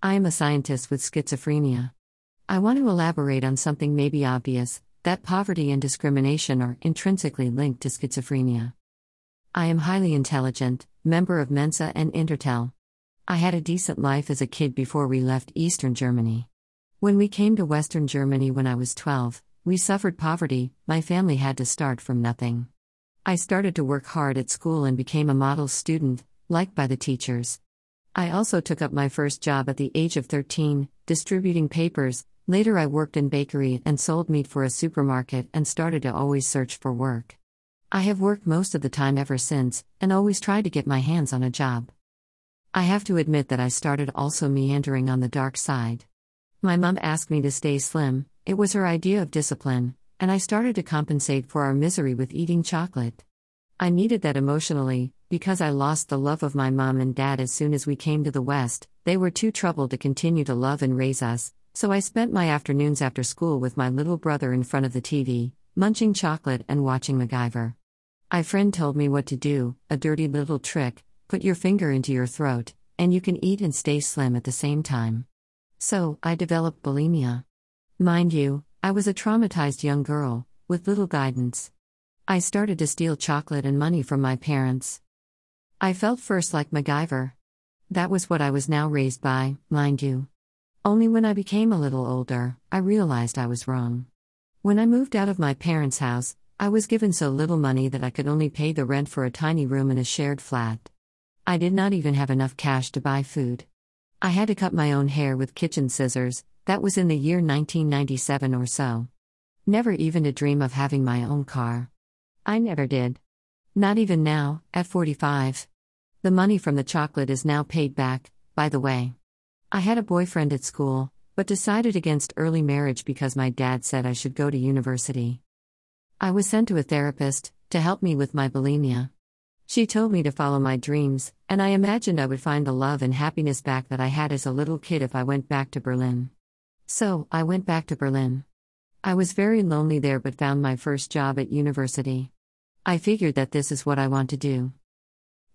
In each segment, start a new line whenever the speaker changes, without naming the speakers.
I am a scientist with schizophrenia. I want to elaborate on something maybe obvious that poverty and discrimination are intrinsically linked to schizophrenia. I am highly intelligent, member of Mensa and Intertel. I had a decent life as a kid before we left Eastern Germany. When we came to Western Germany when I was 12, we suffered poverty, my family had to start from nothing. I started to work hard at school and became a model student, liked by the teachers. I also took up my first job at the age of 13, distributing papers. Later, I worked in bakery and sold meat for a supermarket and started to always search for work. I have worked most of the time ever since, and always tried to get my hands on a job. I have to admit that I started also meandering on the dark side. My mom asked me to stay slim, it was her idea of discipline, and I started to compensate for our misery with eating chocolate. I needed that emotionally, because I lost the love of my mom and dad as soon as we came to the West, they were too troubled to continue to love and raise us, so I spent my afternoons after school with my little brother in front of the TV, munching chocolate and watching MacGyver. A friend told me what to do, a dirty little trick put your finger into your throat, and you can eat and stay slim at the same time. So, I developed bulimia. Mind you, I was a traumatized young girl, with little guidance. I started to steal chocolate and money from my parents. I felt first like MacGyver. That was what I was now raised by, mind you. Only when I became a little older, I realized I was wrong. When I moved out of my parents' house, I was given so little money that I could only pay the rent for a tiny room in a shared flat. I did not even have enough cash to buy food. I had to cut my own hair with kitchen scissors, that was in the year 1997 or so. Never even to dream of having my own car. I never did. Not even now, at 45. The money from the chocolate is now paid back, by the way. I had a boyfriend at school, but decided against early marriage because my dad said I should go to university. I was sent to a therapist to help me with my bulimia. She told me to follow my dreams, and I imagined I would find the love and happiness back that I had as a little kid if I went back to Berlin. So, I went back to Berlin. I was very lonely there but found my first job at university. I figured that this is what I want to do.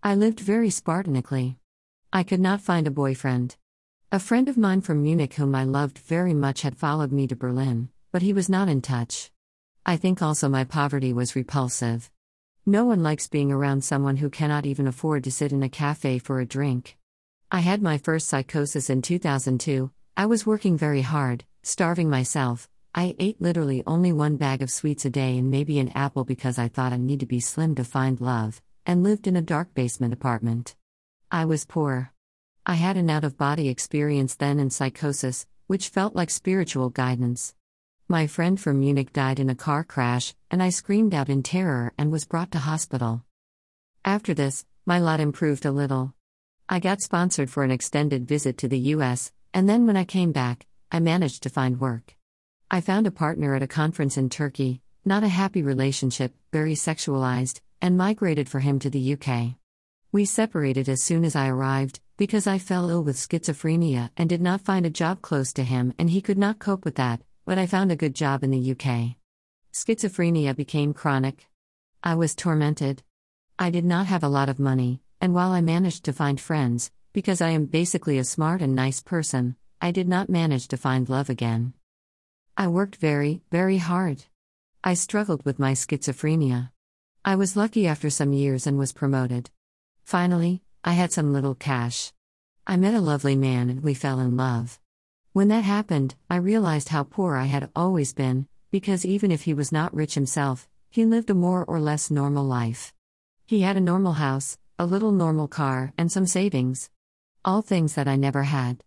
I lived very Spartanically. I could not find a boyfriend. A friend of mine from Munich, whom I loved very much, had followed me to Berlin, but he was not in touch. I think also my poverty was repulsive. No one likes being around someone who cannot even afford to sit in a cafe for a drink. I had my first psychosis in 2002. I was working very hard, starving myself, I ate literally only one bag of sweets a day and maybe an apple because I thought I need to be slim to find love, and lived in a dark basement apartment. I was poor. I had an out of body experience then and psychosis, which felt like spiritual guidance. My friend from Munich died in a car crash, and I screamed out in terror and was brought to hospital. After this, my lot improved a little. I got sponsored for an extended visit to the US, and then when I came back, I managed to find work. I found a partner at a conference in Turkey, not a happy relationship, very sexualized, and migrated for him to the UK. We separated as soon as I arrived, because I fell ill with schizophrenia and did not find a job close to him, and he could not cope with that, but I found a good job in the UK. Schizophrenia became chronic. I was tormented. I did not have a lot of money, and while I managed to find friends, because I am basically a smart and nice person, I did not manage to find love again. I worked very, very hard. I struggled with my schizophrenia. I was lucky after some years and was promoted. Finally, I had some little cash. I met a lovely man and we fell in love. When that happened, I realized how poor I had always been, because even if he was not rich himself, he lived a more or less normal life. He had a normal house, a little normal car, and some savings. All things that I never had.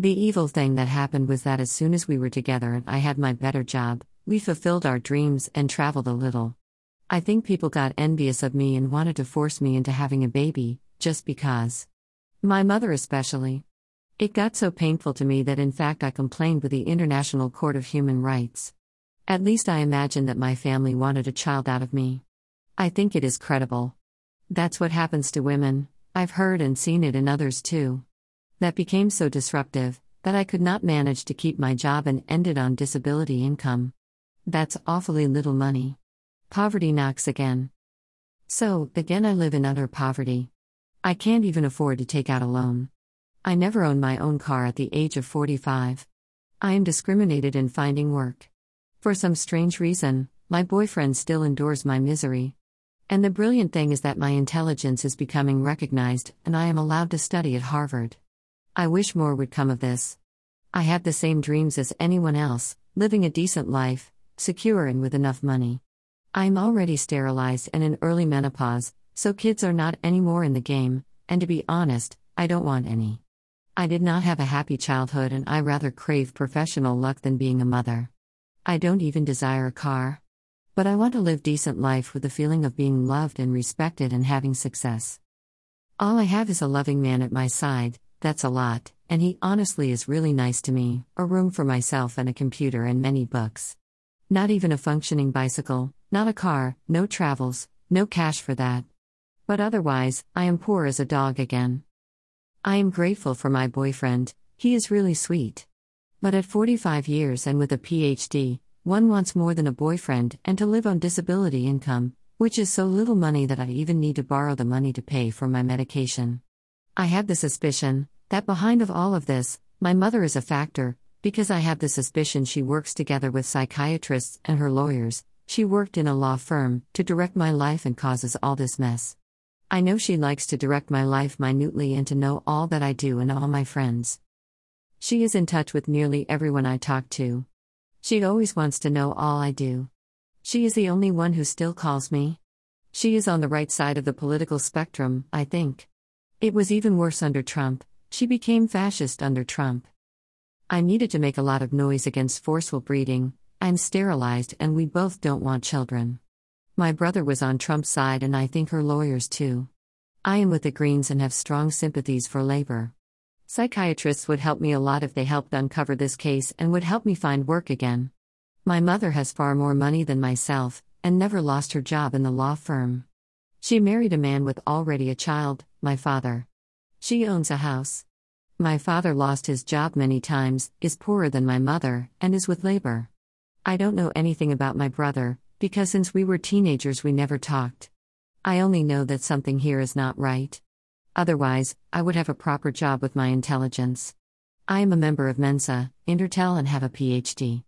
The evil thing that happened was that as soon as we were together and I had my better job, we fulfilled our dreams and traveled a little. I think people got envious of me and wanted to force me into having a baby, just because. My mother, especially. It got so painful to me that in fact I complained with the International Court of Human Rights. At least I imagine that my family wanted a child out of me. I think it is credible. That's what happens to women, I've heard and seen it in others too that became so disruptive that I could not manage to keep my job and ended on disability income. That's awfully little money. Poverty knocks again. So, again, I live in utter poverty. I can't even afford to take out a loan. I never owned my own car at the age of 45. I am discriminated in finding work. For some strange reason, my boyfriend still endures my misery. And the brilliant thing is that my intelligence is becoming recognized and I am allowed to study at Harvard. I wish more would come of this. I have the same dreams as anyone else, living a decent life, secure and with enough money. I am already sterilized and in early menopause, so kids are not anymore in the game, and to be honest, I don't want any. I did not have a happy childhood and I rather crave professional luck than being a mother. I don't even desire a car. But I want to live decent life with the feeling of being loved and respected and having success. All I have is a loving man at my side, that's a lot, and he honestly is really nice to me, a room for myself and a computer and many books. Not even a functioning bicycle, not a car, no travels, no cash for that. But otherwise, I am poor as a dog again. I am grateful for my boyfriend, he is really sweet. But at 45 years and with a PhD, one wants more than a boyfriend and to live on disability income, which is so little money that I even need to borrow the money to pay for my medication. I have the suspicion that behind of all of this, my mother is a factor, because I have the suspicion she works together with psychiatrists and her lawyers. She worked in a law firm to direct my life and causes all this mess. I know she likes to direct my life minutely and to know all that I do and all my friends. She is in touch with nearly everyone I talk to. She always wants to know all I do. She is the only one who still calls me. She is on the right side of the political spectrum, I think. It was even worse under Trump, she became fascist under Trump. I needed to make a lot of noise against forceful breeding, I'm sterilized and we both don't want children. My brother was on Trump's side and I think her lawyers too. I am with the Greens and have strong sympathies for labor. Psychiatrists would help me a lot if they helped uncover this case and would help me find work again. My mother has far more money than myself, and never lost her job in the law firm. She married a man with already a child, my father. She owns a house. My father lost his job many times, is poorer than my mother, and is with labor. I don't know anything about my brother, because since we were teenagers we never talked. I only know that something here is not right. Otherwise, I would have a proper job with my intelligence. I am a member of Mensa, Intertel, and have a PhD.